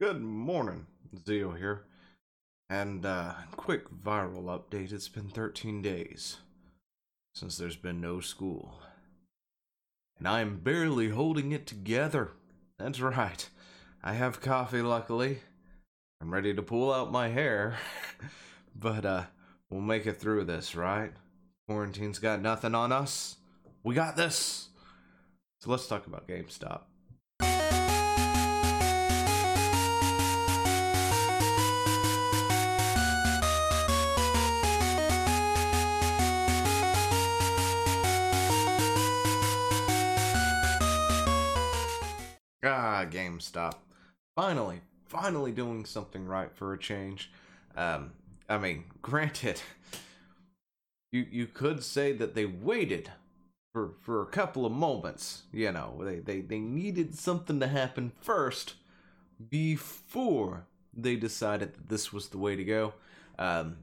Good morning, Zio here. And, uh, quick viral update it's been 13 days since there's been no school. And I am barely holding it together. That's right. I have coffee, luckily. I'm ready to pull out my hair. but, uh, we'll make it through this, right? Quarantine's got nothing on us. We got this. So let's talk about GameStop. Ah, GameStop. Finally, finally doing something right for a change. Um, I mean, granted, you you could say that they waited for for a couple of moments. You know, they they they needed something to happen first before they decided that this was the way to go. Um,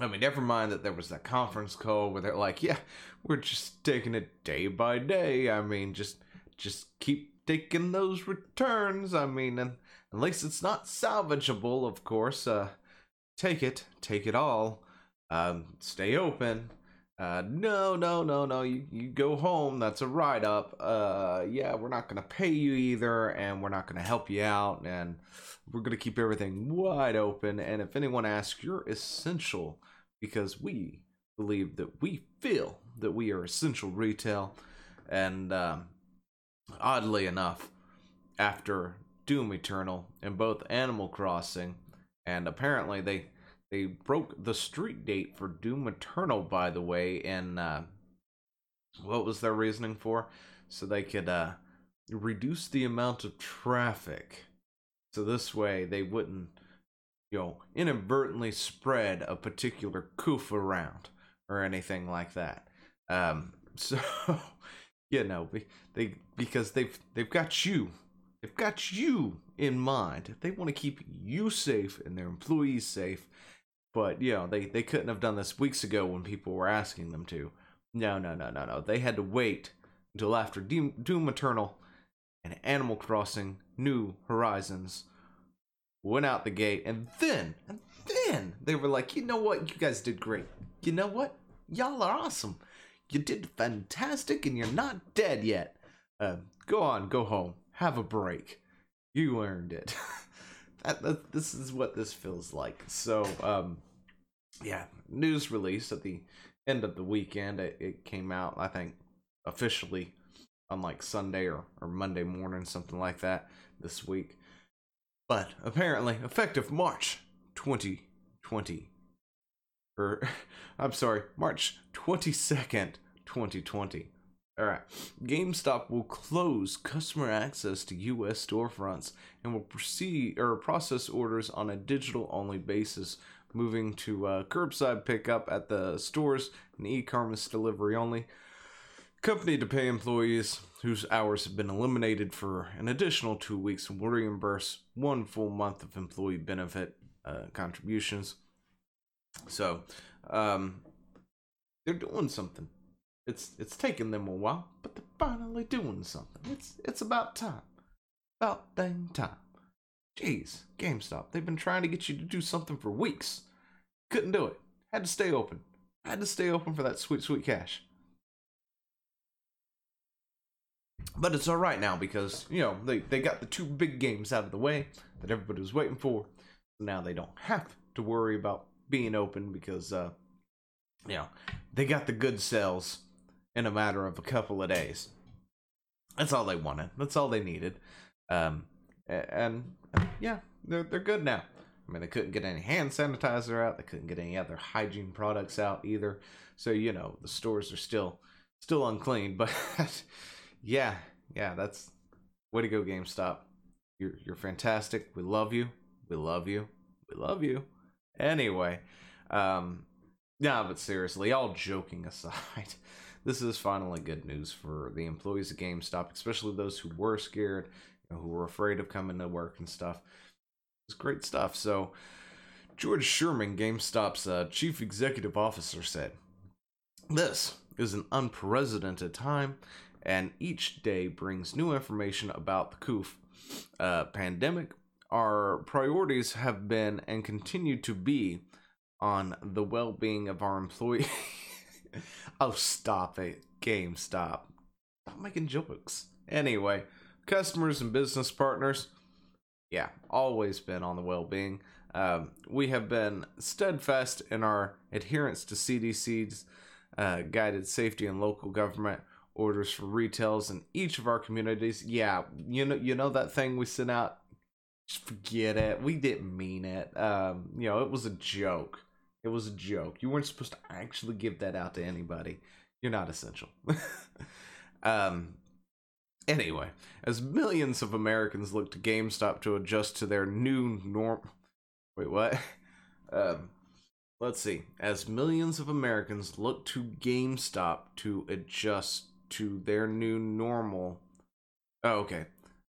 I mean, never mind that there was that conference call where they're like, "Yeah, we're just taking it day by day." I mean, just just keep taking those returns. I mean, and at least it's not salvageable, of course. Uh, take it, take it all. Um, stay open. Uh, no, no, no, no. You you go home. That's a write up. Uh, yeah, we're not gonna pay you either, and we're not gonna help you out, and we're gonna keep everything wide open. And if anyone asks, you're essential because we believe that we feel that we are essential retail, and um, oddly enough, after Doom Eternal and both Animal Crossing, and apparently they they broke the street date for Doom Eternal, by the way, and uh, what was their reasoning for? So they could uh, reduce the amount of traffic. So this way they wouldn't, you know, inadvertently spread a particular coof around or anything like that. Um, so you know, they because they've they've got you, they've got you in mind. They want to keep you safe and their employees safe. But you know, they they couldn't have done this weeks ago when people were asking them to. No, no, no, no, no. They had to wait until after Doom, Doom Eternal and Animal Crossing New Horizons went out the gate, and then and then they were like, you know what, you guys did great. You know what, y'all are awesome you did fantastic and you're not dead yet. Uh, go on, go home, have a break. You earned it. that, that, this is what this feels like. So, um, yeah, news release at the end of the weekend. It, it came out, I think, officially on like Sunday or, or Monday morning, something like that this week. But apparently, effective March 2020, or I'm sorry, March 22nd, 2020. All right. GameStop will close customer access to US storefronts and will proceed or process orders on a digital only basis, moving to uh, curbside pickup at the stores and e-commerce delivery only. Company to pay employees whose hours have been eliminated for an additional two weeks will reimburse one full month of employee benefit uh, contributions. So, um, they're doing something. It's it's taken them a while, but they're finally doing something. It's it's about time. About dang time. Jeez, GameStop, they've been trying to get you to do something for weeks. Couldn't do it. Had to stay open. Had to stay open for that sweet, sweet cash. But it's alright now because, you know, they, they got the two big games out of the way that everybody was waiting for. Now they don't have to worry about being open because, uh, you know, they got the good sales in a matter of a couple of days. That's all they wanted. That's all they needed. Um, and, and yeah, they're they're good now. I mean, they couldn't get any hand sanitizer out. They couldn't get any other hygiene products out either. So you know, the stores are still still unclean. But yeah, yeah, that's way to go, GameStop. You're you're fantastic. We love you. We love you. We love you. Anyway, um, yeah, but seriously, all joking aside, this is finally good news for the employees of GameStop, especially those who were scared, you know, who were afraid of coming to work and stuff. It's great stuff. So, George Sherman, GameStop's uh, chief executive officer, said, This is an unprecedented time, and each day brings new information about the COOF uh, pandemic, our priorities have been and continue to be on the well-being of our employees. oh, stop it, GameStop. Stop making jokes. Anyway, customers and business partners. Yeah, always been on the well-being. Um, we have been steadfast in our adherence to CDC's uh, guided safety and local government orders for retails in each of our communities. Yeah, you know, you know that thing we sent out. Just forget it. We didn't mean it. Um, you know, it was a joke. It was a joke. You weren't supposed to actually give that out to anybody. You're not essential. um. Anyway, as millions of Americans look to GameStop to adjust to their new norm. Wait, what? Um, let's see. As millions of Americans look to GameStop to adjust to their new normal. Oh, okay.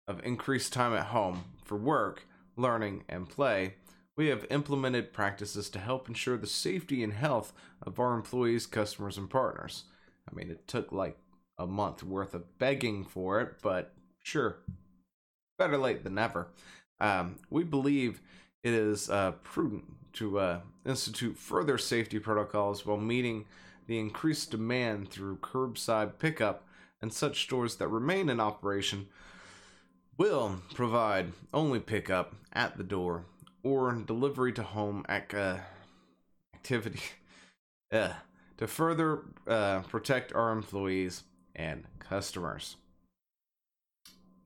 Of increased time at home for work, learning, and play, we have implemented practices to help ensure the safety and health of our employees, customers, and partners. I mean, it took like a month worth of begging for it, but sure, better late than never. Um, we believe it is uh, prudent to uh, institute further safety protocols while meeting the increased demand through curbside pickup and such stores that remain in operation will provide only pickup at the door or delivery to home ac- uh, activity uh, to further uh, protect our employees and customers.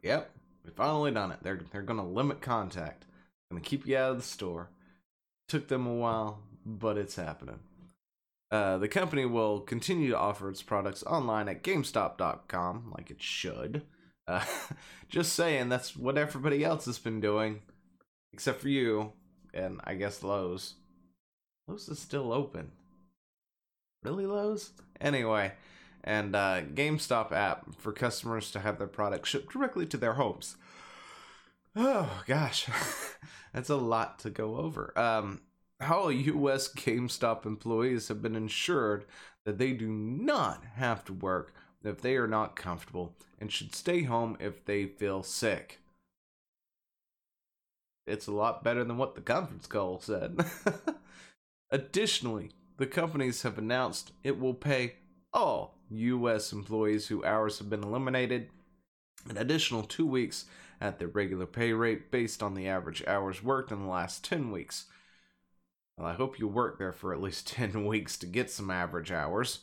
Yep, we finally done it. They're they're gonna limit contact, gonna keep you out of the store. Took them a while, but it's happening. Uh, the company will continue to offer its products online at GameStop.com, like it should. Uh, just saying, that's what everybody else has been doing, except for you, and I guess Lowe's. Lowe's is still open. Really, Lowe's? Anyway, and uh, GameStop app for customers to have their products shipped directly to their homes. Oh gosh, that's a lot to go over. Um, how U.S. GameStop employees have been ensured that they do not have to work if they are not comfortable and should stay home if they feel sick. It's a lot better than what the conference call said. Additionally, the companies have announced it will pay all U.S. employees whose hours have been eliminated an additional two weeks at their regular pay rate based on the average hours worked in the last 10 weeks. Well, I hope you work there for at least 10 weeks to get some average hours.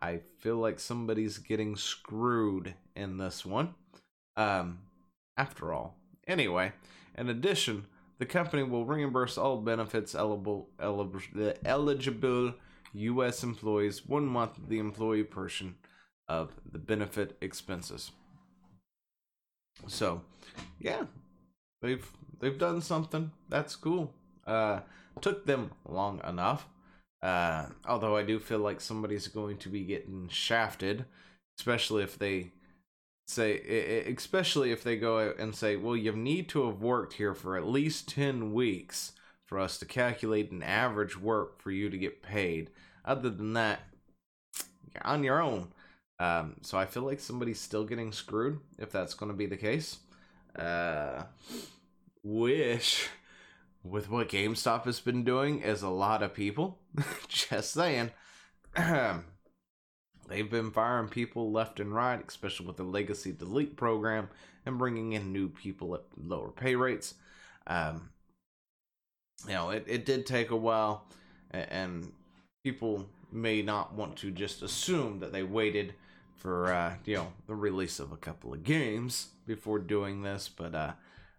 I feel like somebody's getting screwed in this one. Um, after all. Anyway, in addition, the company will reimburse all benefits eligible, eligible, U.S. employees one month of the employee portion of the benefit expenses. So, yeah, they've they've done something. That's cool. Uh, took them long enough. Uh, although I do feel like somebody's going to be getting shafted, especially if they say, especially if they go and say, well, you need to have worked here for at least 10 weeks for us to calculate an average work for you to get paid. Other than that, you're on your own. Um, so I feel like somebody's still getting screwed if that's going to be the case. Uh, wish with what GameStop has been doing is a lot of people. Just saying. They've been firing people left and right, especially with the legacy delete program and bringing in new people at lower pay rates. Um, you know, it, it did take a while, and people may not want to just assume that they waited for uh, you know the release of a couple of games before doing this, but uh,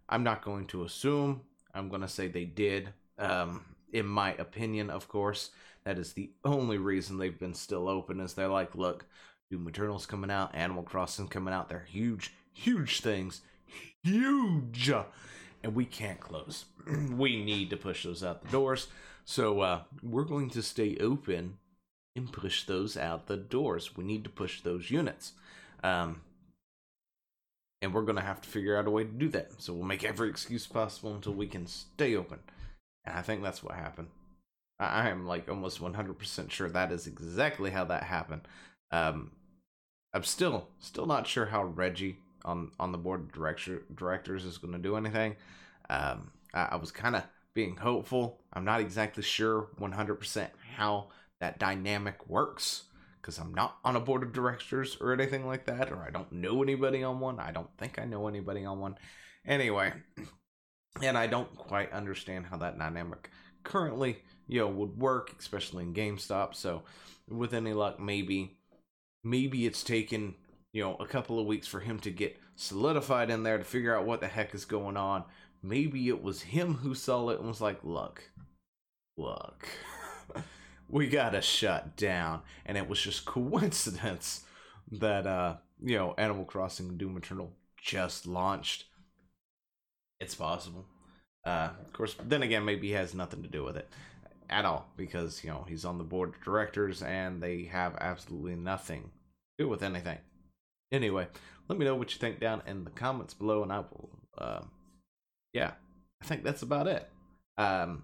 I'm not going to assume. I'm going to say they did. Um, in my opinion, of course, that is the only reason they've been still open. Is they're like, look, Doom Eternal's coming out, Animal Crossing coming out. They're huge, huge things, huge, and we can't close. we need to push those out the doors. So uh, we're going to stay open and push those out the doors. We need to push those units. Um, and we're going to have to figure out a way to do that. So we'll make every excuse possible until we can stay open. And I think that's what happened. I am like almost 100% sure that is exactly how that happened. Um, I'm still still not sure how Reggie on on the board of director, directors is going to do anything. Um, I, I was kind of being hopeful. I'm not exactly sure 100% how that dynamic works because I'm not on a board of directors or anything like that, or I don't know anybody on one. I don't think I know anybody on one. Anyway, and I don't quite understand how that dynamic currently, you know, would work, especially in GameStop. So, with any luck, maybe, maybe it's taken you know a couple of weeks for him to get solidified in there to figure out what the heck is going on. Maybe it was him who saw it and was like, "Look, look." we gotta shut down. And it was just coincidence that uh, you know, Animal Crossing Doom Eternal just launched. It's possible. Uh, of course, then again, maybe he has nothing to do with it at all because you know he's on the board of directors and they have absolutely nothing to do with anything. Anyway, let me know what you think down in the comments below, and I will. Uh, yeah, I think that's about it. Um,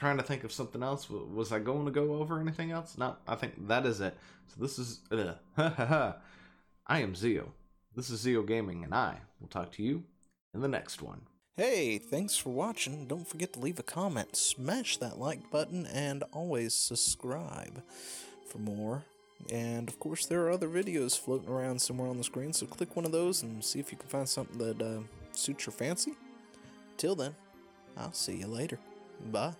trying to think of something else. Was I going to go over anything else? No, I think that is it. So this is uh, I am Zeo. This is Zeo Gaming, and I will talk to you in the next one. Hey, thanks for watching. Don't forget to leave a comment, smash that like button, and always subscribe for more. And of course, there are other videos floating around somewhere on the screen, so click one of those and see if you can find something that uh, suits your fancy. Till then, I'll see you later. Bye.